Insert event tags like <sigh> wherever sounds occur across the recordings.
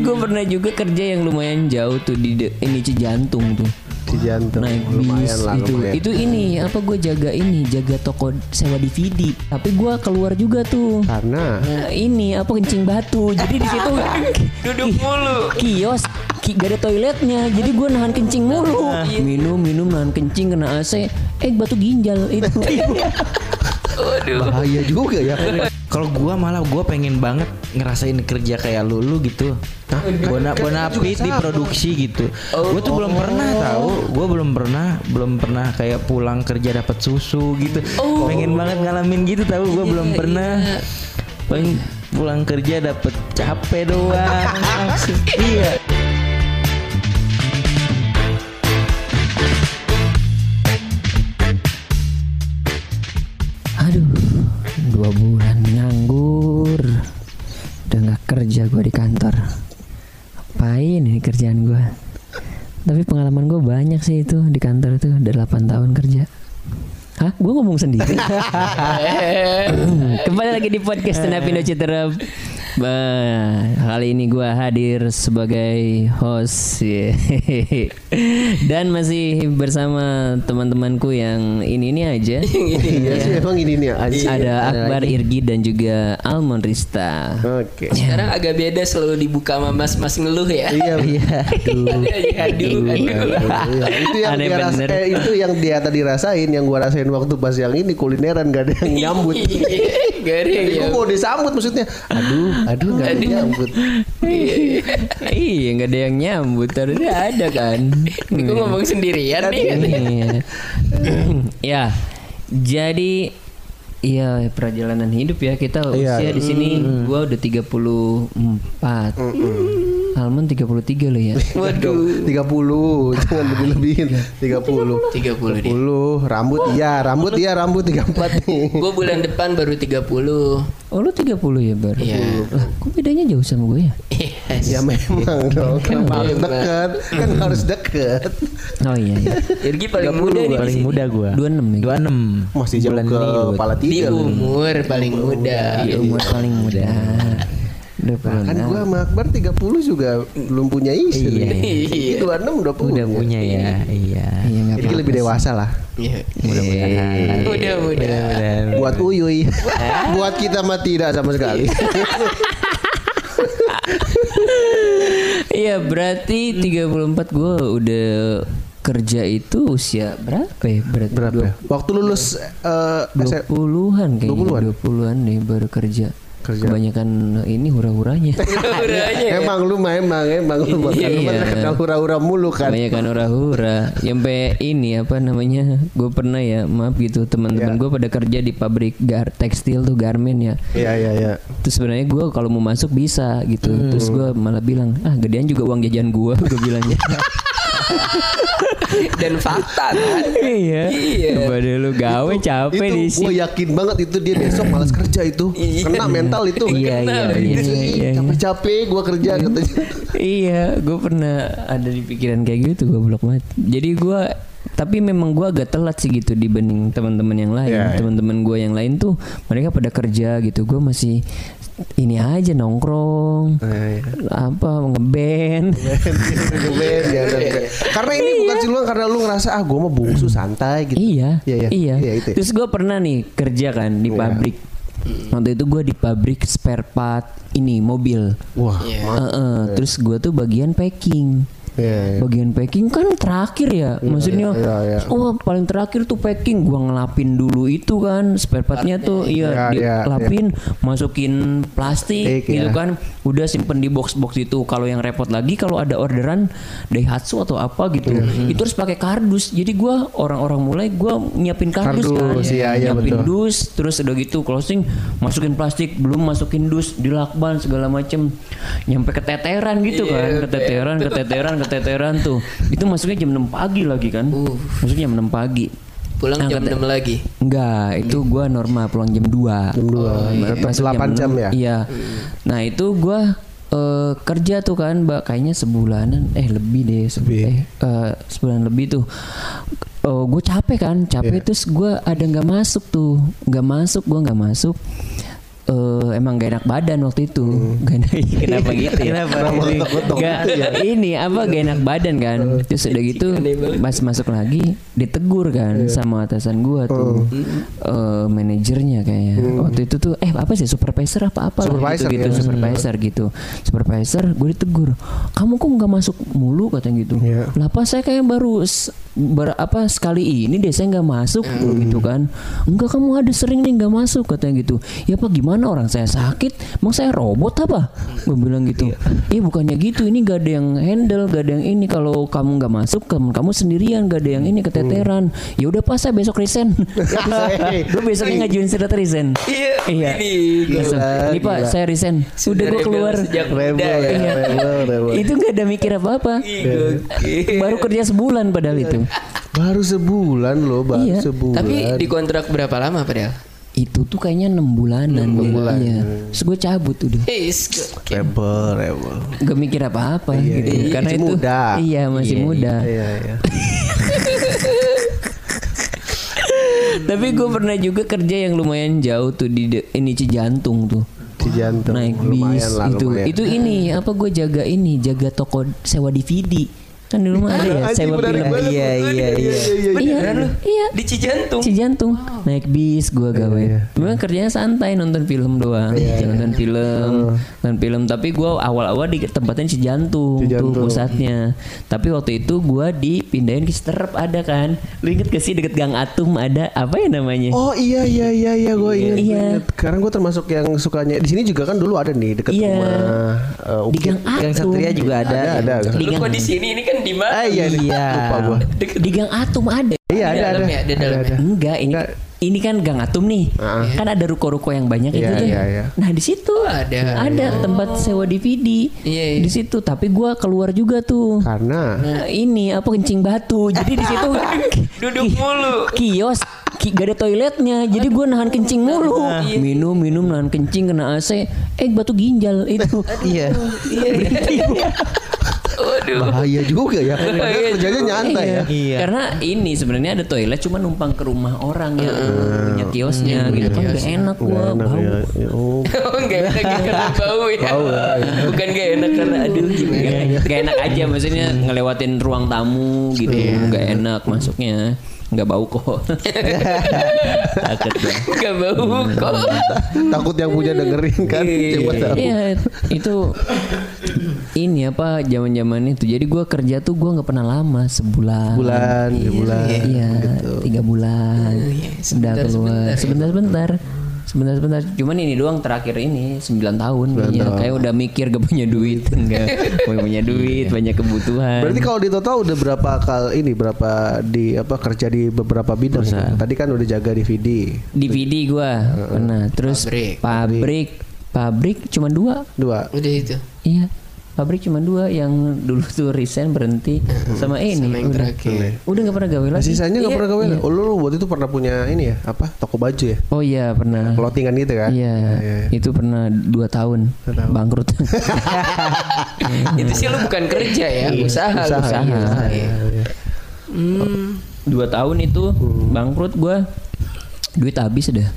gue pernah juga kerja yang lumayan jauh tuh di de- ini Cijantung tuh. Di jantung Naik lumayan bis lah itu. lumayan. Itu ini apa gue jaga ini, jaga toko sewa DVD. Tapi gue keluar juga tuh. Karena Nah, ini apa kencing batu. Jadi di situ <laughs> Duduk mulu. kios ki, gak ada toiletnya. Jadi gue nahan kencing mulu. Minum minum nahan kencing kena AC. Eh batu ginjal itu. <laughs> bahaya juga ya. Kalau gua malah gua pengen banget ngerasain kerja kayak lu lu gitu. Bona Bonapit di produksi gitu. Gua tuh belum pernah tahu. Gua belum pernah belum pernah kayak pulang kerja dapat susu gitu. Pengen banget ngalamin gitu tahu. Gua belum pernah. Pengen pulang kerja dapet capek doang. <laughs> Iya. Dua bulan nganggur. Udah nggak kerja gue di kantor. Apain ini kerjaan gue? Tapi pengalaman gue banyak sih itu di kantor itu udah 8 tahun kerja. Hah? Gue ngomong sendiri. <laughs> Kembali lagi di podcast Tenapindo Citerep. Bah, kali ini gue hadir sebagai host dan masih bersama teman-temanku yang ini ini aja. <laughs> Iya sih emang ini nih anjing. Ada Akbar Irgi dan juga Almond Rista. Oke. Sekarang agak beda selalu dibuka sama mas-mas ngeluh ya. Iya, <laughs> iya. Aduh. Iya, itu yang Aneh dia ras- bener. eh, itu yang dia tadi rasain, yang gua rasain waktu pas yang ini kulineran gak ada yang nyambut. Garing ya. gua mau disambut maksudnya. Aduh, aduh gak ada yang nyambut. iya, nggak ada yang nyambut. Harusnya ada kan. Ini gue ngomong sendirian nih. Iya. ya, jadi Iya perjalanan hidup ya kita Iya. usia di sini gua udah 34. Almond 33 loh ya. <laughs> Waduh. 30, jangan lebih-lebihin. 30. 30 dia. 30, rambut iya, rambut iya, rambut 34 <laughs> nih. Gue bulan depan baru 30. Oh lu 30 ya Bar? Iya. Lah kok bedanya jauh sama gue ya? <laughs> Ya memang dong, kan harus deket, kan harus deket. Oh iya iya. Irgi paling muda nih. Paling muda gua. 26 ya? 26. Masih jauh ke kepala Di tiga. lu. umur paling muda. Di umur paling muda. Udah Kan pernah. gua sama Akbar 30 juga belum punya istri. Iya. 26 udah punya. Udah punya ya. Iya. Iya nggak Jadi lebih dewasa lah. Iya. Mudah-mudahan. Udah. Mudah-mudahan. Buat Uyuy. Buat kita mah tidak sama sekali. Iya berarti 34 gue udah kerja itu usia berapa ya? Berarti Berapa ya? Waktu lulus eh, Dua SM puluhan kayaknya 20-an? 20-an nih baru kerja. Kerja. Kebanyakan ini hura-huranya. <laughs> Uranya. Emang lu mah emang emang lu mah kan Iya. terkenal hura-hura mulu kan. Kebanyakan hura-hura. Sampai ini apa namanya? Gue pernah ya, maaf gitu teman-teman Iya. gue pada kerja di pabrik gar tekstil tuh garment ya. Iya iya iya. Terus sebenarnya gue kalau mau masuk bisa gitu. Terus gue malah bilang, ah gedean juga uang jajan gue. <laughs> Gue bilangnya. <laughs> <laughs> Dan fakta kan. iya. Iya. Kepada lu gawe capek di itu gue sini. yakin banget itu dia besok malas kerja itu. <laughs> Kena mental itu. Iya, iya, Kena. iya, iya, iya. Capek-capek gue kerja katanya. iya, gue pernah ada di pikiran kayak gitu, gue blok banget. Jadi gue tapi memang gue agak telat sih gitu dibanding teman-teman yang lain. Iya, iya. Teman-teman gue yang lain tuh mereka pada kerja gitu. Gue masih ini aja nongkrong, Iya, apa ngeband. <laughs> Ben, ya. Karena ini bukan sih lu karena lu ngerasa ah gue mah bungsu santai gitu. Iya, Iya, iya. iya. Iya, itu ya. Terus gue pernah nih kerja kan di Iya. pabrik. Waktu itu gue di pabrik spare part ini mobil. Wah, Iya. mantap. Heeh, terus gue tuh bagian packing. Iya, iya. Bagian packing kan terakhir ya, maksudnya. iya, iya. Oh paling terakhir tuh packing, gua ngelapin dulu itu kan spare partnya tuh, iya, Iya, iya, dilapin, masukin plastik, gitu iya. kan, udah simpen di box-box itu. Kalau yang repot lagi, kalau ada orderan Daihatsu atau apa gitu, Iya. itu harus pakai kardus. Jadi gua orang-orang mulai gua nyiapin kardus, kan, Kardus, iya, iya, nyiapin betul. dus, terus udah gitu closing, masukin plastik, belum masukin dus, dilakban segala macem, nyampe keteteran gitu kan, keteteran, keteteran, keteteran tuh. Itu masuknya jam 6 pagi lagi kan. Masuknya jam 6 pagi. Pulang Nah, jam kata- 6 lagi. Enggak, itu gua normal pulang jam 2. Jam 2. Tetap 8 jam ya? Iya. Nah, itu gua eh, kerja tuh kan, Mbak, kayaknya sebulanan eh lebih deh, Lebih. eh eh, sebulan lebih tuh. Oh, gue capek kan, Iya. capek terus gua ada nggak masuk tuh, nggak masuk, gua nggak masuk. Eh, emang gak enak badan waktu itu. Gak enak, <laughs> kenapa gitu ya? Kenapa? Gak, ini apa gak enak badan kan. Terus udah gitu pas masuk lagi ditegur kan sama atasan gua tuh. Eh, manajernya kayaknya. Waktu itu tuh eh apa sih supervisor apa apa Supervisor, gitu, gitu ya. supervisor gitu. Supervisor gue ditegur. Kamu kok nggak masuk mulu katanya gitu. Iya. Lah pas saya kayak baru ber, apa sekali ini deh saya nggak masuk gitu kan. Enggak kamu ada sering nih nggak masuk katanya gitu. Ya apa gimana orang saya sakit, emang saya robot apa? Gue bilang gitu. Iya bukannya gitu, ini gak ada yang handle, gak ada yang ini. Kalau kamu nggak masuk, kamu, kamu sendirian, gak ada yang ini keteteran. Ya udah pas saya besok resign. <laughs> Gue besoknya ngajuin surat resign. Iya. Iya. Ini Langsung, Ini pak saya resign. Udah gue keluar. Sejak Rebel muda ya, rebel, rebel. Itu gak ada mikir apa-apa. Gokil. Baru kerja sebulan padahal itu. Baru sebulan loh, baru Iya. sebulan. Tapi di kontrak berapa lama padahal? Itu tuh kayaknya enam bulanan. Enam deh. bulan. Iya. Terus gue cabut udah. Rebel, rebel. Gak mikir apa-apa Iya, gitu. iya. Karena Masih itu muda. Iya masih Iya, muda. Iya, iya. <laughs> Tapi gue pernah juga kerja yang lumayan jauh tuh di de- ini Cijantung tuh. Si jantung. Naik bis lah, itu. lumayan. Itu ini apa gue jaga ini jaga toko sewa DVD. Kan di rumah <laughs> ada ya sewa film. Iya, iya, iya. iya. Iya, iya. Di Cijantung. Cijantung naik bis gua gawe. iya. Memang kerjanya santai nonton film doang, nonton film, nonton film. Tapi gua awal-awal di tempatnya Cijantung, Cijantung. tuh pusatnya. Tapi waktu itu gua dipindahin ke Sterp ada kan. Lu inget gak sih deket Gang Atum ada apa ya namanya? Oh iya iya iya iya gue ingat. Iya. gua ingat. Sekarang gue termasuk yang sukanya di sini juga kan dulu ada nih dekat Iya. rumah uh, di. Gang Atum. Yang Satria juga ada. Ada ada. Di Lu Gang kok di sini? Ini kan di mana? Eh iya, Iya. lupa gue. di Gang Atum ada. Iya ada ada. dalam ya, di dalam Ada, ada. Enggak, ini Enggak. ini kan Gang Atum nih. Ah. Kan ada ruko-ruko yang banyak Iya, itu tuh. iya, iya. Nah, di situ Ada. ada tempat sewa DVD. Iya, iya. Di situ, tapi gua keluar juga tuh. Karena Nah, ini apa kencing batu. Jadi di situ <laughs> Duduk mulu. kios ki, gak ada toiletnya. Jadi gua nahan kencing mulu. Minum minum nahan kencing kena AC. Eh batu ginjal itu. Iya. <laughs> Waduh. bahaya juga ya. <laughs> Kerjanya nyantai ya. Iya. Karena ini sebenarnya ada toilet cuma numpang ke rumah orang yang punya kiosnya gitu kan gak enak gua Enak bau. ya. Oh. <laughs> Oh enggak enak karena <laughs> bau ya. Bukan gak enak karena aduh gimana. Gak enak aja maksudnya ngelewatin ruang tamu gitu nggak enak masuknya nggak bau kok <laughs> takut gua. Enggak bau kok. Takut yang punya dengerin kan. Coba tahu. Iya itu ini apa zaman zaman itu jadi gua kerja tuh gua nggak pernah lama sebulan Bulan, ya bulan. iya tiga bulan iya. udah Sebentar, keluar sebentar. sebentar sebentar sebentar sebentar. Cuman ini doang terakhir ini 9 tahun. Kayaknya kayak udah mikir gak punya duit. <laughs> Enggak. Gak punya duit banyak kebutuhan. Berarti kalau di total udah berapa kali ini berapa di apa kerja di beberapa bidang? Tadi kan udah jaga DVD. DVD gua. Pernah. Terus Pabrik. pabrik. Pabrik cuma dua. Dua. Udah itu. iya pabrik cuma dua yang dulu <laughs> tuh resign berhenti sama ini Sama yang udah terakhir. udah nggak pernah gawe Nah, lagi sisanya nggak Iya, pernah gawe. Oh, lu, lu waktu itu pernah punya ini ya apa toko baju ya? oh iya pernah Clothingan gitu kan? Iya, iya. itu pernah dua tahun, tahun. bangkrut. <laughs> <laughs> Itu sih lu bukan kerja ya, usaha. Usaha, usaha. iya, Iya. iya, iya. Hmm. dua tahun itu bangkrut gua, duit habis udah.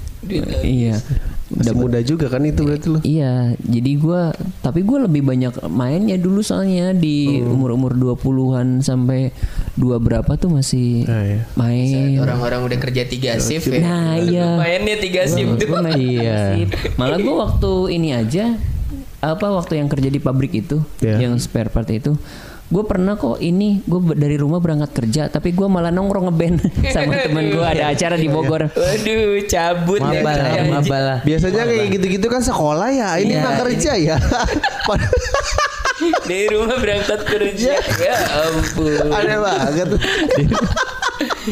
Iya, Masih muda juga kan itu berarti lu. iya. Jadi gua, tapi gua lebih banyak mainnya dulu soalnya di umur umur 20-an sampai dua berapa tuh masih Nah, iya. main. Orang-orang udah kerja tiga shift ya. Nah, iya. Mainnya tiga shift tuh. Iya. <laughs> Malah gue waktu ini aja apa waktu yang kerja di pabrik itu, Iya. yang spare part itu, gue pernah kok ini gue dari rumah berangkat kerja, tapi gue malah nongkrong ngeband <laughs> sama temen gue ada acara di Bogor. Waduh, cabut ya. Mabal, Anjing. mabal lah. Biasanya kayak gitu-gitu kan sekolah ya. Ini Iya. mah kerja ya. Padahal Dari rumah berangkat kerja. Ya ampun. Aneh banget. <laughs>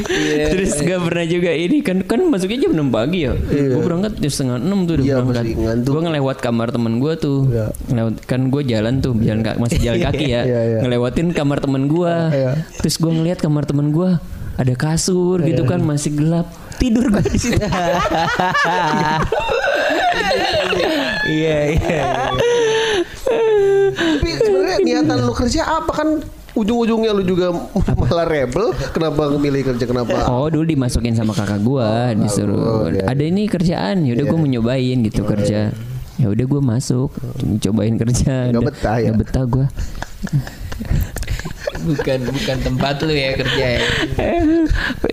Iya. Terus gak pernah juga ini kan kan masuknya jam 6 pagi ya. Gue berangkat jam setengah 6 tuh udah Iya, berangkat. Gue ngelewat kamar temen gue tuh. Iya. Ngelewat kan gue jalan tuh jalan kaki masih jalan kaki ya. Iya, iya. Ngelewatin kamar temen gue. Iya. Terus gue ngeliat kamar temen gue ada kasur gitu kan masih gelap. Tidur gue di situ. Iya, iya. Tapi sebenarnya niatan lu kerja apa kan ujung-ujungnya lu juga malah rebel. Kenapa milih kerja kenapa? Oh dulu dimasukin sama kakak gua disuruh oh, iya. ada ini kerjaan ya udah gua mau nyobain gitu kerja ya udah gua masuk cobain kerja Nggak betah ya? nggak betah gua bukan bukan tempat lu ya kerja ya.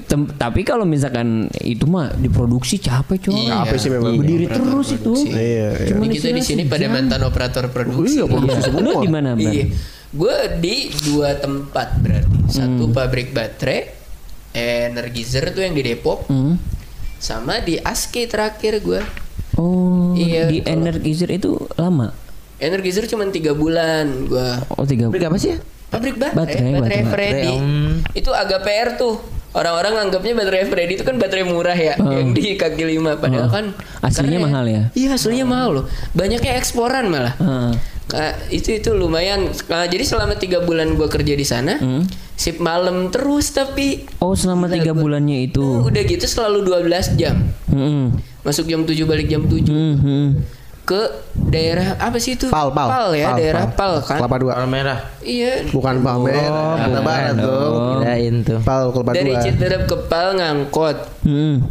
Tem- tapi kalau misalkan itu mah diproduksi capek coy Iya. Apa sih memang? berdiri terus itu Iya, iya. Cuma Ini kita di sini pada mantan operator produksi. Iya, produksi semua. lu di mana Bang? Iya. Gue di dua tempat berarti. Satu pabrik baterai, Energizer tuh yang di Depok, Hmm. sama di Aske terakhir gue. oh Iya, di kalau- Energizer itu lama Energizer cuma tiga bulan gue. oh tiga Pabrik apa sih? Pabrik baterai, Baterai, baterai, baterai. Freddy. Baterai, hmm. Itu agak PR tuh. Orang-orang anggapnya baterai Freddy itu kan baterai murah ya, yang di kaki lima. Padahal Oh. kan Aslinya keren. mahal ya? Iya, aslinya mahal loh. Banyaknya eksporan malah. Heeh. Ka- itu itu lumayan. Ka- jadi selama tiga bulan gue kerja di sana, Hmm. sip malam terus tapi oh selama tiga bulannya itu udah gitu selalu 12 jam. Hmm. Masuk jam 7 balik jam 7 Hmm, hmm. ke daerah apa sih itu? Pal, pal. ya, Pal, daerah pal. Pal, kan. Kelapa dua. Warna merah. Iya. Bukan pamer, Kelapa Barat dong. Kirain tuh. Pal kelapa Dari dua. Citerep ke Pal ngangkot. Hmm.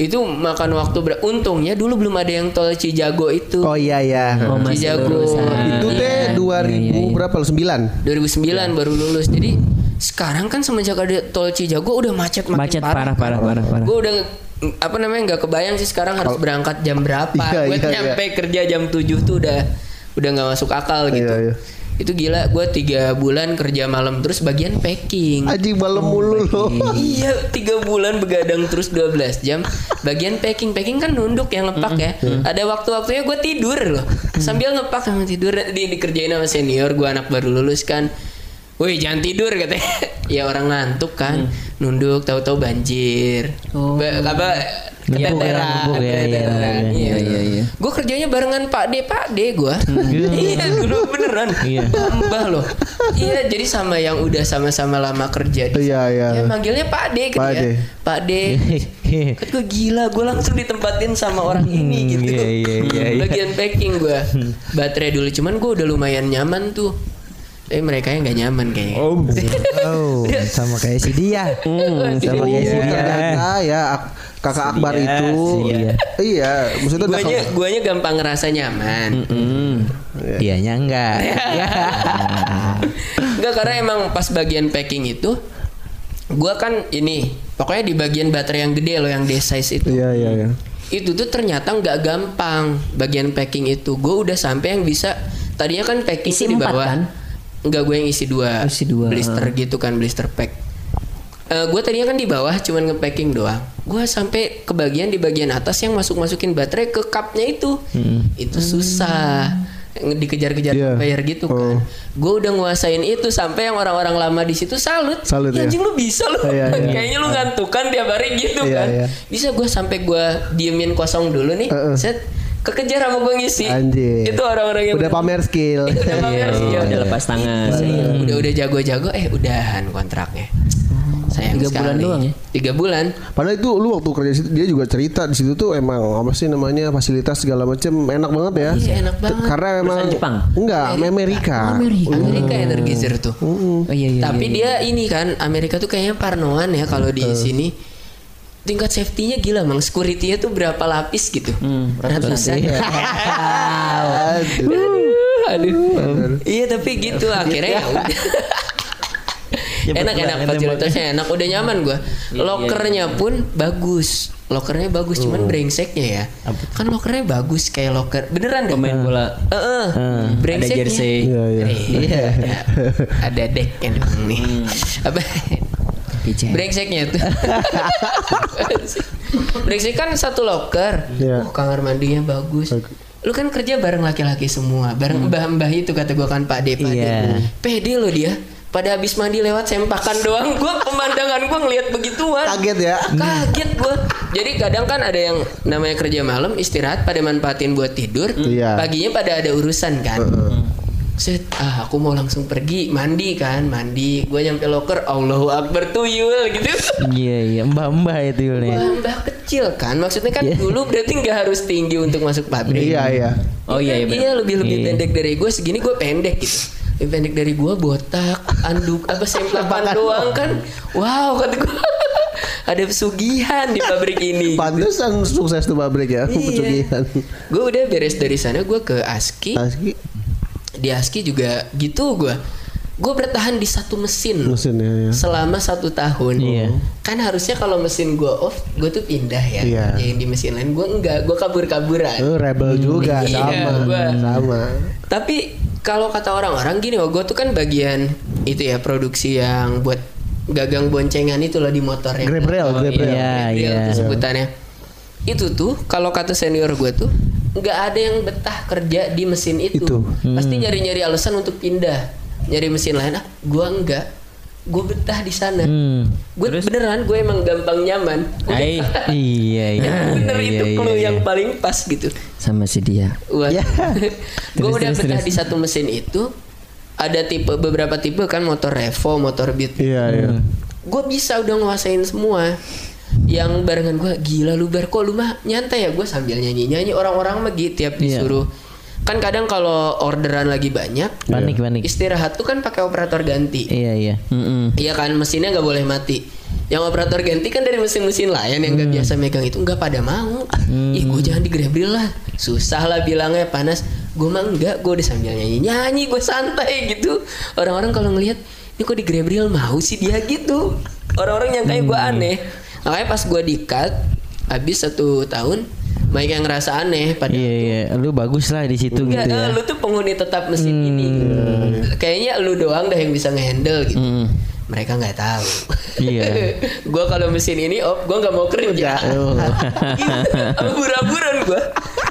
Itu makan waktu ber Untungnya dulu belum ada yang tol Cijago itu. Oh iya ya. Oh, Cijago. lulusan. Itu teh 2000 berapa? lu? 9. 2009 baru lulus. Jadi sekarang kan semenjak ada tol Cijago udah macet makin Macet parah. parah, parah, parah, parah. Gue udah apa namanya nggak kebayang sih sekarang harus berangkat jam berapa. <laughs> Iya, gue iya, nyampe kerja jam 7 tuh udah udah nggak masuk akal gitu. Iya, iya. Itu gila gue tiga bulan kerja malam terus bagian packing. Anjing malam mulu. loh. <laughs> iya tiga bulan begadang terus 12 jam. Bagian packing packing kan nunduk yang ngepak ya. Ada waktu-waktunya gue tidur loh. Sambil ngepak sama tidur di dikerjain sama senior gue anak baru lulus kan. Woi jangan tidur katanya. <laughs> Ya orang ngantuk kan. Nunduk tahu-tahu banjir. Oh. Ba- apa Ngebuk ya, ngebuk ya, iya, keteteran. iya, Iya iya, iya. Gue kerjanya barengan Pak D Pak D gue <laughs> Iya dulu beneran Iya. Mbah loh Iya jadi sama yang udah sama-sama lama kerja di Iya, iya. Ya manggilnya Pak D kan Pak ya. D. Pak D. <laughs> Kan gue gila, gue langsung ditempatin sama orang ini gitu. iya, iya, iya, iya. Bagian packing gue. Baterai dulu, cuman gue udah lumayan nyaman tuh. Tapi mereka yang nggak nyaman kayaknya. Oh, <laughs> sama kayak si dia. Hmm, sama kayak si Oh, dia. ternyata ya ak- kakak Akbar Iya, itu. iya. Iya, maksudnya udah Guanya, guanya gampang ngerasa nyaman. Dianya enggak. <laughs> Enggak karena emang pas bagian packing itu, gue kan ini pokoknya di bagian baterai yang gede loh yang D size itu. Iya, iya, iya. itu tuh ternyata nggak gampang bagian packing itu gue udah sampai yang bisa tadinya kan packing Isi di bawah kan? nggak gue yang isi dua Isi dua, blister gitu kan blister pack gue tadinya kan di bawah cuman nge-packing doang gue sampai ke bagian di bagian atas yang masuk masukin baterai ke cupnya itu itu susah dikejar-kejar Iya. bayar gitu kan gue udah nguasain itu sampai yang orang-orang lama di situ salut Salut, ya, ya. anjing lu bisa lu Iya, iya. kayaknya lu ngantukan tiap hari gitu Iya, kan iya. bisa gue sampai gue diemin kosong dulu nih Heeh. set kekejar sama gue ngisi Anjir. itu orang-orang yang Udah pamer skill. udah pamer sih, ya. udah lepas tangan. Iya, udah udah jago-jago eh udahan kontraknya sayang Tiga bulan sekali. doang ya? tiga bulan Padahal itu lu waktu kerja di situ dia juga cerita di situ tuh emang apa sih namanya fasilitas segala macem enak banget ya. Iya, enak banget. Karena emang Perusahaan Jepang? Enggak, Amerika. Amerika. Amerika Energizer tuh Oh iya iya. tapi dia ini kan Amerika tuh kayaknya parnoan ya kalau di sini tingkat safety-nya gila mang security-nya tuh berapa lapis gitu Hmm, ratusan <laughs> Aduh. aduh iya tapi gitu akhirnya ya udah Ya, <laughs> enak betul, enak ini fasilitasnya enak udah nyaman gua lokernya pun bagus lokernya bagus cuman brengseknya ya kan lokernya bagus kayak loker beneran deh Pemain bola. Heeh. Ada Brengseknya. jersey. Iya, iya. Iya. <laughs> Ada decknya dong nih. Apa? Pijet. Brengseknya tuh. <laughs> Brengsek kan satu loker. Iya. Oh, kamar mandinya bagus. Lu kan kerja bareng laki-laki semua, bareng mbah-mbah itu kata gua kan Pak D, Pak D. Iya. Pede lo dia. Pada habis mandi lewat sempakan doang, <laughs> gua pemandangan gua ngelihat begituan. Kaget ya. Kaget gua. Jadi kadang kan ada yang namanya kerja malam istirahat pada manfaatin buat tidur. Iya. Paginya pada ada urusan kan. Set, ah aku mau langsung pergi mandi kan, mandi. Gua nyampe loker, Allahu Akbar tuyul gitu. <laughs> Iya iya mbak-mbak itu Yul, nih. Wah, mbah kecil kan. Maksudnya kan dulu berarti nggak harus tinggi untuk masuk pabrik. Iya, iya. Oh iya iya. Iya lebih lebih Iya. pendek dari gue segini gue pendek gitu. Pendek dari gua botak anduk apa semplakan doang kan wow kata gua ada pesugihan di pabrik ini Pantesan sukses tuh pabrik ya, Iya. pesugihan. gue udah beres dari sana gue ke ASKI Aski di ASKI juga gitu gue gue bertahan di satu mesin mesin ya. ya. selama satu tahun Iya. kan harusnya kalau mesin gue off gue tuh pindah ya Iya. yang di mesin lain gue enggak gue kabur kaburan Oh, rebel juga Iya, sama. gua- Sama. tapi kalau kata orang-orang gini oh gue tuh kan bagian itu ya produksi yang buat gagang boncengan itu loh di motor yang Grab rail, Oh, grab rail. iya, Iya, rail iya. sebutannya itu tuh kalau kata senior gue tuh nggak ada yang betah kerja di mesin itu, Itu. pasti nyari-nyari alasan untuk pindah nyari mesin lain ah gue enggak gue betah di sana Hmm. gue beneran gue emang gampang nyaman Ai, iya <laughs> iya. bener iya, itu iya, clue iya. yang paling pas gitu sama si dia Wah. Ya. <laughs> gue udah terus, betah terus. di satu mesin itu. Ada tipe beberapa tipe kan motor Revo, motor Beat. Iya, iya. Gue bisa udah nguasain semua. Yang barengan gue gila lu bar kok lu mah nyantai ya gue sambil nyanyi nyanyi orang-orang mah gitu tiap Iya. disuruh. Kan kadang kalau orderan lagi banyak Panik panik. istirahat tuh kan pakai operator ganti. Iya iya. Mm-mm. Iya kan mesinnya nggak boleh mati. Yang operator ganti kan dari mesin-mesin lain yang nggak biasa megang itu nggak pada mau. Ih gue jangan di Grabril lah. Susah lah bilangnya panas. Gue mah enggak. Gue udah sambil nyanyi nyanyi gue santai gitu. Orang-orang kalau ngelihat ini kok di Grabril mau sih dia gitu. Orang-orang yang kayak gue aneh. Makanya pas gue di cut habis satu tahun banyak yang ngerasa aneh pada Iya iya. Lu bagus lah di situ Enggak, gitu ya. eh, lu tuh penghuni tetap mesin ini. gitu. Kayaknya lu doang dah yang bisa ngehandle gitu. Mm. Mereka nggak tahu. Iya. <laughs> gua kalau mesin ini op, gua nggak mau kerja. <laughs> Abur-aburan gua.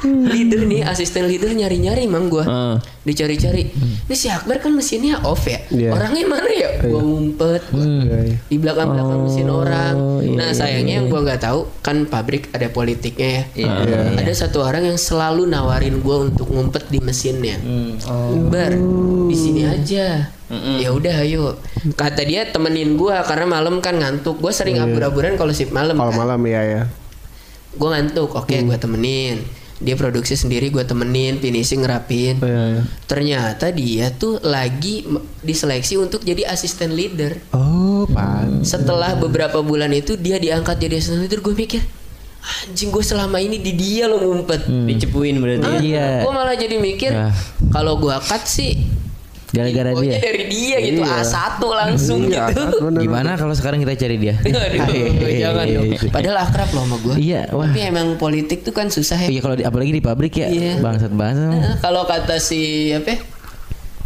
Leader nih, asisten leader nyari-nyari emang gua. Ah. Dicari-cari. Ini si Akbar kan mesinnya off ya. Iya. Orangnya mana ya? Gua ngumpet. gua Iya, iya. di belakang-belakang mesin orang. iya, Nah sayangnya yang gua nggak tahu kan pabrik ada politiknya ya. Iya, iya, Ada satu orang yang selalu nawarin gua untuk ngumpet di mesinnya. Bar di sini aja. Ya udah ayo. Kata dia temenin gua karena malam kan ngantuk. Gua sering abur-aburan kalau shift malam. Kalau kan. malam ya ya. Gue ngantuk. Oke, gua temenin. Dia produksi sendiri, gua temenin, finishing, ngerapin. Iya, iya. Ternyata dia tuh lagi m- diseleksi untuk jadi asisten leader. Oh, pan. Setelah beberapa bulan itu dia diangkat jadi asisten leader, gue mikir, anjing gue selama ini di dia lo ngumpet. dicepuin berarti Ah, Iya. Gue malah jadi mikir, Ya. kalau gue cut sih, Gara-gara infonya dia. dari dia gitu, Iya. A1 langsung Iya, gitu. bener. Gimana kalau sekarang kita cari dia? Aduh, <laughs> jangan dong. Padahal akrab loh sama gue. Iya, wah. Tapi emang politik tuh kan susah ya. Iya kalau di, apalagi di pabrik ya Iya. bangsat bangsat. Kalau kata si apa? ya?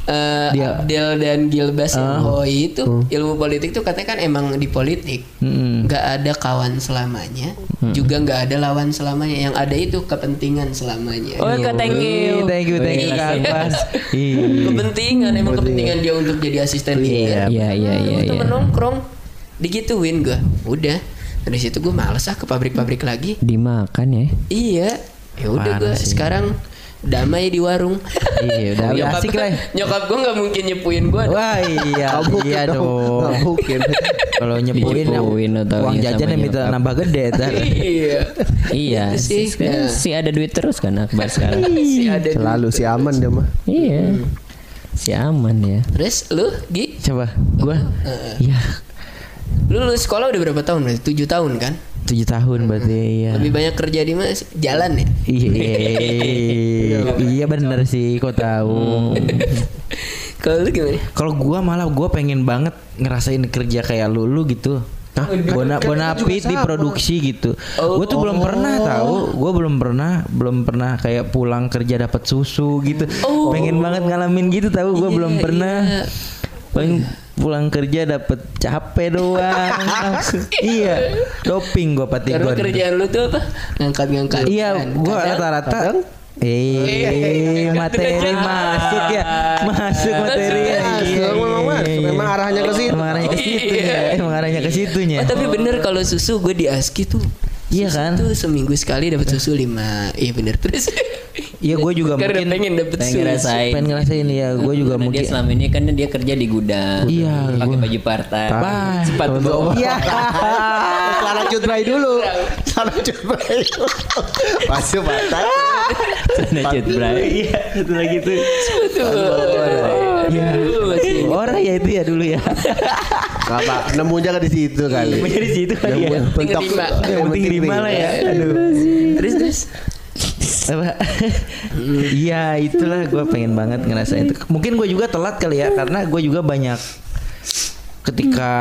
Eh, Dia- Abdel dan Gilbas yang Ah. Hoi itu ilmu politik tuh katanya kan emang di politik nggak ada kawan selamanya, juga nggak ada lawan selamanya. Yang ada itu kepentingan selamanya. oh Kak, thank you Thank you, thank you. <laughs> Ih. kepentingan emang kepentingan dia untuk jadi asisten leader. iya iya iya iya Temen nongkrong digituin gue. Udah dari situ gue males ah ke pabrik-pabrik lagi. dimakan ya Iya, ya udah gue sekarang damai di warung. Iya, udah nyokap, asik lah. Nyokap gue nggak mungkin nyepuin gue. Wah iya, iya dong. dong. Nggak mungkin. Kalau nyepuin, Dicepuin lo taunya uang sama jajannya minta nyokap. nambah gede. tar. iya. iya Itu sih. si, sekarang si ada duit terus kan Akbar sekarang Si ada. Selalu si aman dia mah. iya si aman ya Terus lu, Gi, Coba, gua, ya lu lulus sekolah udah berapa tahun berarti? 7 tahun kan? Tujuh tahun berarti ya. Lebih banyak kerja di mana? sih? Jalan ya? Iya, <laughs> iya bener sih, kok tahu. <laughs> Kalau lu gimana? Kalau gua malah gua pengen banget ngerasain kerja kayak lu lu gitu. Hah? Bona bonafit di produksi gitu. Gue tuh belum pernah tahu. Gue belum pernah, belum pernah kayak pulang kerja dapat susu gitu. Pengen banget ngalamin gitu tahu. Gue Iya, belum pernah. iya. Pengen pulang kerja dapat capek doang. <laughs> Iya, doping gue pati Karena gua. kerjaan lu tuh apa? Ngangkat-ngangkat. Iya, gua Kadang- rata-rata Eh, materi <laughs> masuk ya, masuk materi ya. Iya, memang iya, iya. Memang arahnya ke situ. Emang arahnya ke situ ya, emang arahnya ke situnya. Oh, tapi bener kalau susu gue di ASKI tuh Iya susu kan? Tuh seminggu sekali dapat susu lima. Iya bener terus. Iya, gue juga Karena mungkin pengen dapet pengen susu. ngerasain pengen ngerasain ya, gue juga Karena mungkin. dia selama ini kan dia kerja di gudang Iya, pakai baju partai sepatu bawah Iya. Celana cut dry dulu. Sana cut bray. Masih batas. Lanjut, Bray. Iya, satu lagi tuh. Iya. masih Orang ya itu ya dulu ya. Gak apa, nemunya kan di situ kali. Nemunya di situ kali ya. Pentok- yang Yang penting lima lah ya. Aduh. terus terus apa iya itulah gue pengen banget ngerasain itu mungkin gue juga telat kali ya karena gue juga banyak ketika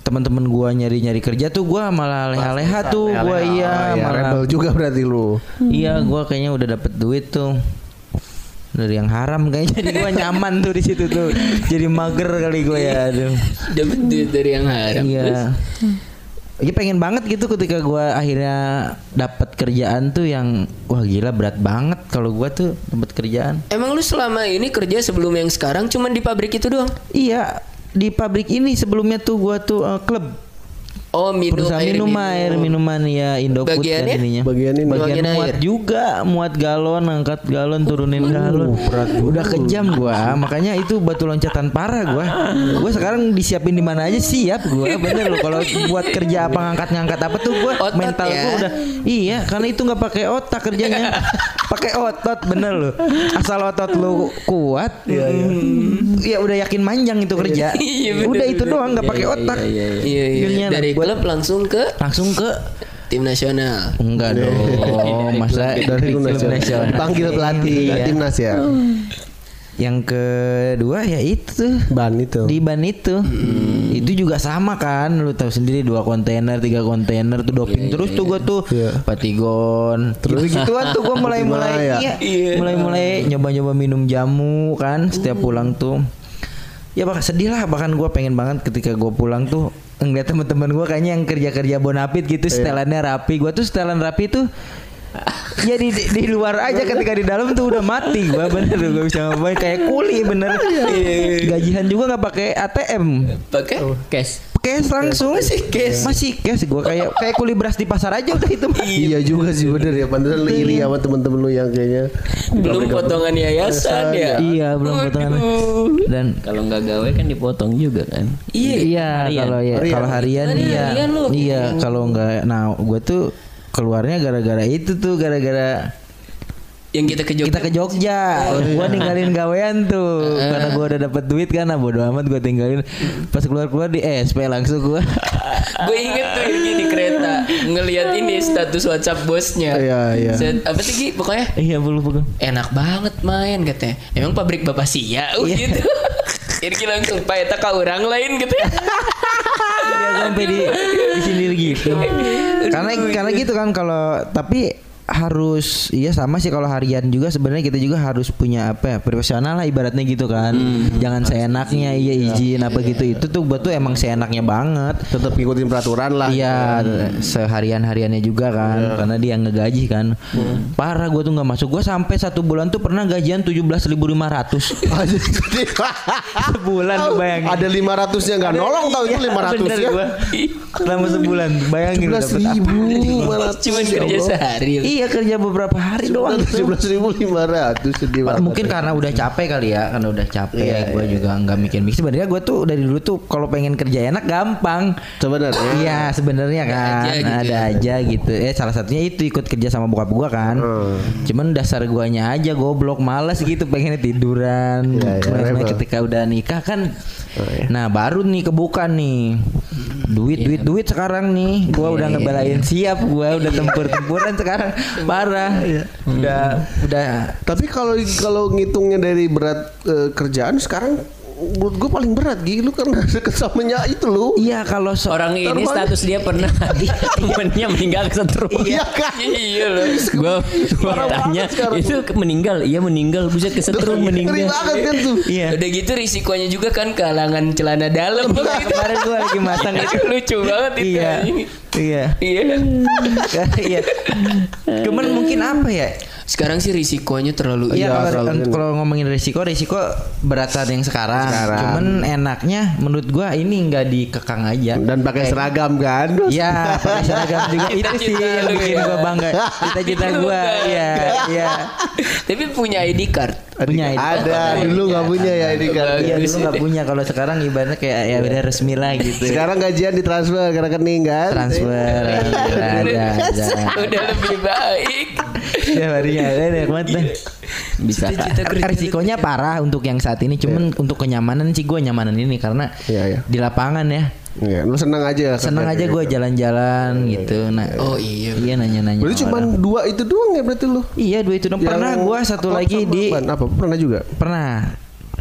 teman-teman gue nyari-nyari kerja tuh gue malah leha-leha tuh gue iya Oh, ya, malah rebel juga berarti lu. iya gue kayaknya udah dapet duit tuh. Dari yang haram kayaknya jadi gue nyaman tuh di situ tuh. Jadi mager kali gue ya aduh. Dapat duit dari yang haram terus? Iya. Iya pengen banget gitu ketika gua akhirnya dapat kerjaan tuh yang wah gila berat banget kalau gua tuh dapat kerjaan. emang lu selama ini kerja sebelum yang sekarang cuman di pabrik itu doang? Iya di pabrik ini sebelumnya tuh gua tuh eh, klub oh minum perusahaan air minum air minuman ya Indofood Bagiannya? kan ininya. Bagian ini. Bagian Bagian muat air. juga, muat galon, angkat galon, turunin galon. Udah kejam gua, makanya itu batu loncatan parah gua. Gua sekarang disiapin di mana aja siap gua. Bener loh kalau buat kerja apa ngangkat-ngangkat apa tuh gua Otot mental ya. gua udah iya, karena itu nggak pakai otak kerjanya. pakai otot bener loh. Asal otot lu kuat, ya udah yakin manjang itu kerja. <laughs> Iya, bener, udah itu bener. doang nggak pakai otak. iya iya Akhirnya dari klub langsung ke Langsung ke tim nasional. Enggak dong, masa Dari tim nasional. Panggil pelatih. Iya. timnas ya. Yang kedua ya itu. Ban itu. di ban itu. Itu juga sama kan lu tahu sendiri dua kontainer tiga kontainer tuh doping terus tuh gua tuh. Iya. patigon. Terus? Gituan tuh gua mulai mulai Fatimah, iya, mulai mulai nyoba nyoba minum jamu kan setiap pulang tuh ya bahkan sedih lah. Bahkan gua pengen banget ketika gua pulang tuh ngeliat teman-teman gua kayaknya yang kerja kerja bonapit gitu setelannya rapi. Gua tuh setelan rapi tuh ya di, di, di luar aja. Ketika di dalam tuh udah mati. Gua bener gak bisa ngapain kayak kuli bener. Gajian juga nggak pakai ATM pakai? Cash. Cash langsung. Masih cash. Masih cash. Gua kayak kayak kuli beras di pasar aja udah itu Iya juga sih bener ya. Pantesan lu iri sama temen-temen lu yang kayaknya. belum potongan yayasan ya? Iya belum potongan. Dan Kalau nggak gawe kan dipotong juga kan. iya. Iya kalau ya Harian. kalau harian iya. iya kalau nggak nah gua tuh keluarnya gara-gara itu tuh gara-gara yang kita ke Jogja. Kita ke Jogja. Gua ninggalin gawean tuh. Karena gua udah dapet duit kan nah bodo amat gua tinggalin. Pas keluar keluar di SP langsung gua. <laughs> Gue inget tuh Yuki di kereta ngelihat ini status WhatsApp bosnya. Iya, iya. Set- apa sih Ki pokoknya? Iya belum belum enak banget main katanya. Emang pabrik bapak sia uh, Iya. gitu. <laughs> Irki langsung pak eta ka orang lain gitu. Iya sampai di di sini gitu. karena karena gitu kan kalau tapi harus iya sama sih kalau harian juga sebenarnya kita juga harus punya apa ya profesional lah ibaratnya gitu kan. Jangan seenaknya iya izin apa gitu. Itu tuh buat tuh emang seenaknya banget. Tetap ngikutin peraturan lah. Iya seharian hariannya juga kan karena dia ngegaji kan. Parah gue tuh nggak masuk. Gue sampai satu bulan tuh pernah gajian tujuh belas ribu lima ratus. <laughs> Sebulan bayangin. Ada 500 nya nggak nolong tau itu <laughs> 500 Bener ya. gua. selama sebulan bayangin lu 17 dapet apa. ribu <laughs> cuman kerja sehari Iya kerja beberapa hari doang. Tujuh belas ribu lima ratus sedih banget. Mungkin karena udah capek kali ya, karena udah capek. Iya, gue juga nggak mikir-mikir. Sebenarnya gue tuh dari dulu tuh kalau pengen kerja enak gampang. sebenarnya. Iya sebenarnya kan aja gitu ada ya. aja gitu. Eh salah satunya itu ikut kerja sama bokap gua kan. Hmm. Cuman dasar guanya aja goblok males gitu pengen tiduran. Iya, iya, Nah, ketika udah nikah kan. Oh, iya. Nah baru nih kebuka nih. Duit duit duit sekarang nih. Gua udah ngebelain siap gua udah tempur-tempuran sekarang parah. Udah udah Tapi kalau kalau ngitungnya dari berat eh, kerjaan sekarang menurut gue paling berat Gi. Lu kan deket samanya itu lu. Iya kalau so Orang ini status dia pernah <laughs> temennya meninggal kesetrum. Iya kan? iya loh Gua gua Parah tanya itu meninggal, iya meninggal, buset kesetrum meninggal. banget kan tuh. Iya. udah gitu risikonya juga kan kehalangan celana dalam Iya, kemarin gua lagi matang itu lucu banget itu Iya. anjing. Iya. <laughs> iya iya. Cuman mungkin apa ya? Sekarang sih risikonya terlalu Iya kalau terlalu kalau ngomongin risiko, risiko beratan yang sekarang. Sekarang. Cuman enaknya menurut gua ini nggak dikekang aja. Dan pakai seragam kan. Iya, pakai seragam juga <laughs> itu sih yang bikin ya. gua bangga. Cita-cita Bikin lu gua, iya, iya. <laughs> Tapi punya ID card. Punya ID. Ada, dulu nggak punya ya ini kan. Iya dulu nggak punya kalau sekarang ibaratnya kayak ya udah resmi lah gitu. Sekarang gajian ditransfer ke rekening kan. transfer ada ada ada. Udah lebih baik. Ya harinya <laughs> ada deh kuat deh. Bisa Risikonya parah untuk yang saat ini, cuman untuk kenyamanan sih gue nyamanan ini karena Iya, iya. di lapangan ya. Iya, lu senang aja. Seneng aja gue gitu. jalan-jalan gitu. Nah, Oh iya. iya nanya-nanya. Berarti cuma dua itu doang ya berarti lu. Iya dua itu dong. Pernah Yang gue satu apa lagi sama di apa? Pernah juga. pernah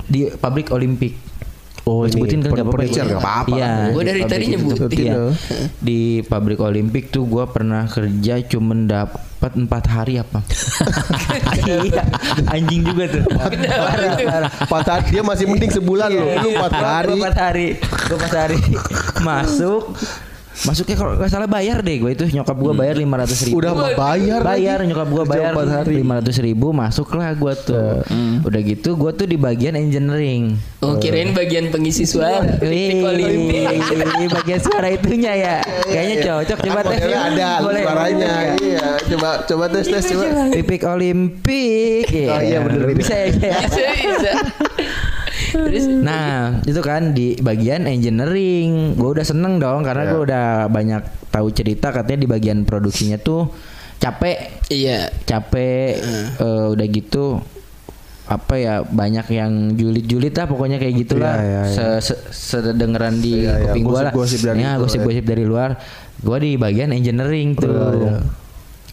di pabrik Olimpik. Oh, ini sebutin kan nggak apa-apa. ya? apa-apa. Iya. Gua dari di tadi nyebutin. Iya. ya. Di pabrik Olimpik tuh gue pernah kerja cuman dapat empat hari apa? <laughs> iya. Anjing juga tuh. Empat hari dia masih mending sebulan loh. Lu empat hari. empat hari empat hari masuk masuknya kalau nggak salah bayar deh gue itu nyokap gue bayar lima ratus ribu Udah mah bayar. bayar lagi. nyokap gue bayar lima ratus ribu masuklah gue tuh udah gitu gue tuh di bagian engineering Oh kirain bagian pengisi suara. Wih, Titik Olimpik. bagian suara itunya ya kayaknya cocok coba tes Modelnya yuk. ada Boleh. suaranya. Iya, coba coba tes tes coba. tipik Olimpik Oh, iya, bener, bener. bisa ya saya? Bisa bisa. Terus Nah itu kan di bagian engineering. Gue udah seneng dong Karena Ya. gue udah banyak tahu cerita Katanya di bagian produksinya tuh Capek. Iya. Capek eh, Udah gitu apa ya banyak yang julid-julid lah pokoknya kayak gitulah. Iya, iya, iya. Se, se, sedengeran di Iya, iya, kuping gue lah. Gosip-gosip dari ya gosip-gosip dari luar. Gue di bagian engineering tuh. Iya.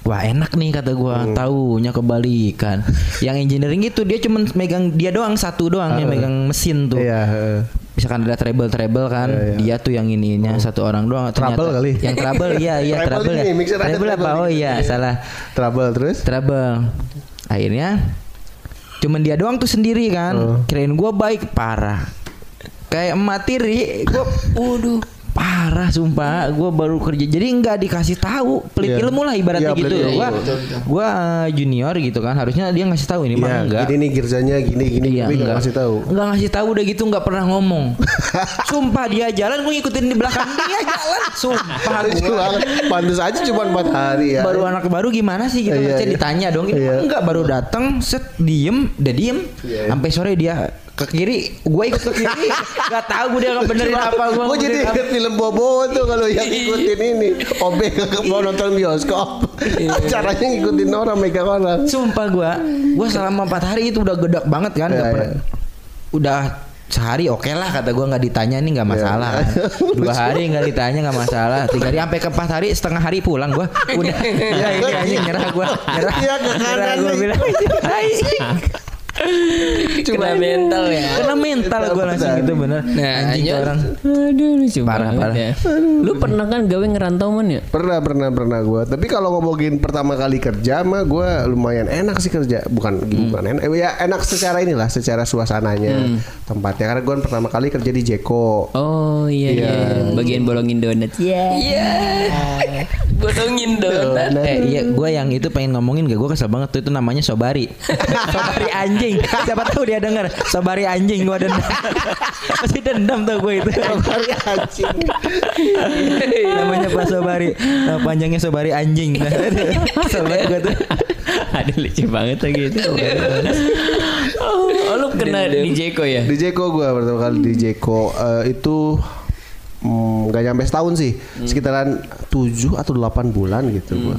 Wah enak nih kata gua. Hmm. Taunya kebalikan. Yang engineering itu dia cuman megang Dia doang satu doang yang megang mesin tuh. Iya, heeh. misalkan ada treble treble kan Iya, iya. dia tuh yang ininya satu orang doang. Trouble kali. yang treble iya iya treble ya. ini, ada treble apa? oh iya salah. Trouble terus. treble akhirnya cuman dia doang tuh sendiri kan. Oh. kirain gua baik parah. Kayak emak tiri gua waduh parah sumpah gua baru kerja jadi nggak dikasih tahu pelit Iya. ilmu lah ibaratnya Iya, gitu betul. gua uh, junior gitu kan harusnya dia ngasih tahu ini mah Iya, enggak gini nih gini gini Iya, tapi nggak enggak. kasih tahu. Enggak ngasih tahu udah gitu enggak pernah ngomong. <laughs> Sumpah dia jalan gue ngikutin di belakang dia <laughs> jalan. Sumpah gue. Pantes aja cuma empat hari ya. Baru anak baru gimana sih gitu Iya, Saya iya. ditanya dong ini Iya. enggak baru datang set diem udah diem Iya, iya. sampai sore dia ke kiri gue ikut ke kiri. <laughs> Nggak tahu gue dia benerin apa gue Gue jadi inget film Bobo tuh kalau yang ngikutin ini. Obeng ke mau nonton bioskop. <laughs> Caranya ngikutin orang megang orang. Sumpah gue Gue selama 4 hari itu udah gedak banget kan Iya, nggak pernah- iya. Udah sehari oke lah kata gue nggak ditanya nih nggak masalah. Iya. <laughs> dua hari nggak ditanya nggak masalah. Tiga hari sampai ke empat hari setengah hari pulang gue udah. Ya ini nyerah gue nyerah Iya, nyerah gue bilang <laughs> "Hai." Kena mental ya. kena mental gue langsung gitu bener Nah, anjing orang Aduh lucu Parah, parah. ya. Lu pernah kan gawe ngerantau man ya? Pernah pernah pernah gue Tapi kalau ngomongin pertama kali kerja mah gue lumayan enak sih kerja Bukan bukan enak eh, Ya enak secara inilah Secara suasananya Tempatnya Karena gue pertama kali kerja di Jeko Oh iya Iya. iya. Bagian bolongin donat. Iya. Iya. <laughs> Bodongin donat. Eh iya gue yang itu pengen ngomongin gak gue kesel banget tuh itu namanya Sobari <laughs> Sobari anjing siapa tahu dia denger. Sobari anjing gue dendam. <laughs> Masih dendam tuh gue itu. Sobari anjing. Namanya Pak Sobari? Nah, panjangnya Sobari anjing. <laughs> Sobari gue tuh. Aduh lucu banget lagi itu. oh, lu kena di Jeko ya? Di Jeko gue pertama kali di Jeko. Eh, Itu mm, Gak nyampe setahun sih. Sekitaran 7 atau 8 bulan gitu gua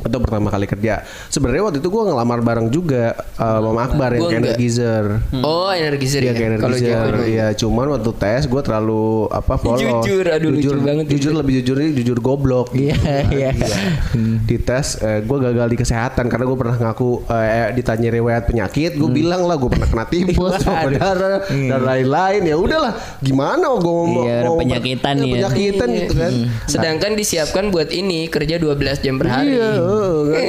Atau pertama kali kerja. Sebenarnya waktu itu gue ngelamar bareng juga eh, Mama Akbar yang enggak. energizer. Oh energizer Iya ya. kayak energizer. Iya cuman waktu tes gue terlalu apa polos Jujur, aduh, lucu jujur, banget itu. Jujur lebih jujur jujur goblok Iya iya. di tes gue gagal di kesehatan karena gue pernah ngaku eh, ditanya riwayat penyakit. Gue bilang lah gue pernah kena <laughs> tipes darah dan lain-lain. Ya udahlah gimana gue mau Iya, mau penyakitan ya, ya. penyakitan gitu kan. Sedangkan disiapkan buat ini kerja 12 jam per hari. Iya, heeh, kan.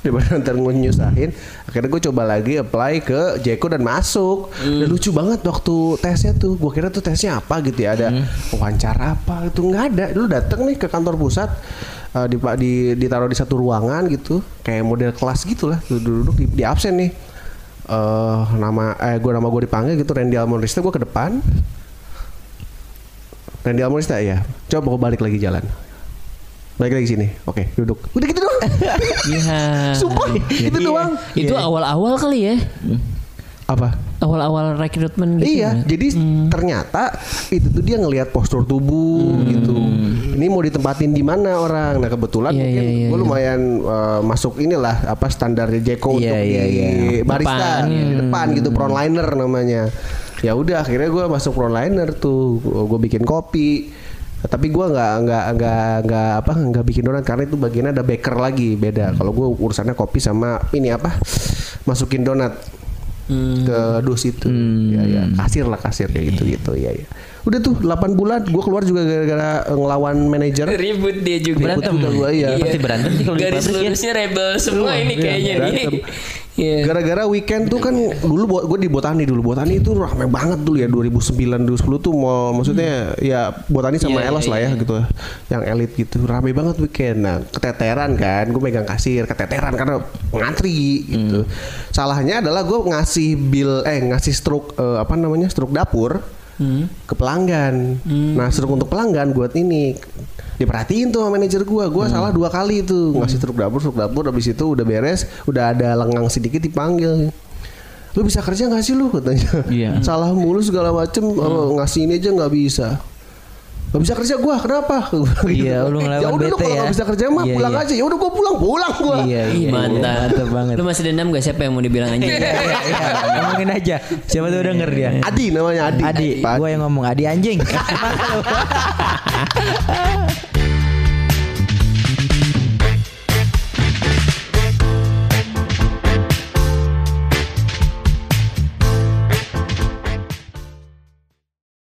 daripada ntar gue nyusahin akhirnya gue coba lagi apply ke Jeko dan masuk. Dan lucu banget waktu tesnya tuh. Gue kira tuh tesnya apa gitu ya ada wawancara apa itu nggak ada. Lu dateng nih ke kantor pusat eh, di, di ditaruh di satu ruangan gitu. Kayak model kelas gitulah. Duduk-duduk di, di absen nih. Eh nama eh gue nama gue dipanggil gitu Randy Almonrista gue ke depan. Randy Almonrista ya coba gue balik lagi jalan balik lagi sini oke duduk udah gitu doang Iya. <laughs> Sumpah, itu doang. Itu awal-awal kali ya. apa Awal-awal rekrutmen gitu. iya, ya. jadi ternyata itu tuh dia ngelihat postur tubuh gitu. Ini mau ditempatin di mana orang? Nah kebetulan Iya, mungkin iya, iya, gue iya. lumayan eh, masuk inilah apa standarnya Jeko Iya, untuk iya, di iya. barista Depan. di depan gitu frontliner namanya. Ya udah akhirnya gue masuk frontliner tuh, gue bikin kopi. Tapi gue nggak nggak nggak nggak apa nggak bikin donat karena itu bagiannya ada baker lagi beda. Kalau gue urusannya kopi sama ini apa masukin donat ke dus itu. Ya ya. Kasir lah kasir kayak gitu gitu ya ya udah tuh 8 bulan gue keluar juga gara-gara eh, ngelawan manajer Ribut dia juga. Berantem. juga gua, iya. Pasti berantem sih kalau di Garis ya. lurusnya rebel semua ini kayaknya nih. berantem. <laughs> Iya. gara-gara weekend tuh kan dulu gue di Botani dulu Botani itu rame banget dulu ya 2009 2010 tuh mau maksudnya ya Botani sama Iya, Elos iya, lah ya gitu yang elit gitu rame banget weekend nah keteteran kan gue megang kasir keteteran karena ngantri gitu salahnya adalah gue ngasih bill eh ngasih struk eh, apa namanya struk dapur ke pelanggan. Nah, struk untuk pelanggan buat ini diperhatiin tuh sama manajer gua. Gua salah dua kali tuh ngasih struk dapur, struk dapur habis itu udah beres, udah ada lengang sedikit dipanggil. Lu bisa kerja gak sih lu katanya? Iya. <laughs> Salah mulu segala macem oh, ngasih ini aja nggak bisa. Gak bisa kerja gua, kenapa? <laughs> Gua bilang gitu. Iya, lu ngelawan ya udah lu bete kalau ya. nggak bisa kerja mah Iya, pulang iya. aja. Ya udah gua pulang, pulang gua. Iya, iya. Mantap. Mantap banget. Lu masih dendam gak siapa yang mau dibilang anjing? Iya, iya. Ngomongin aja. Siapa tuh denger dia. Adi namanya Adi. Adi, Pak gue yang ngomong Adi anjing. <laughs> <laughs>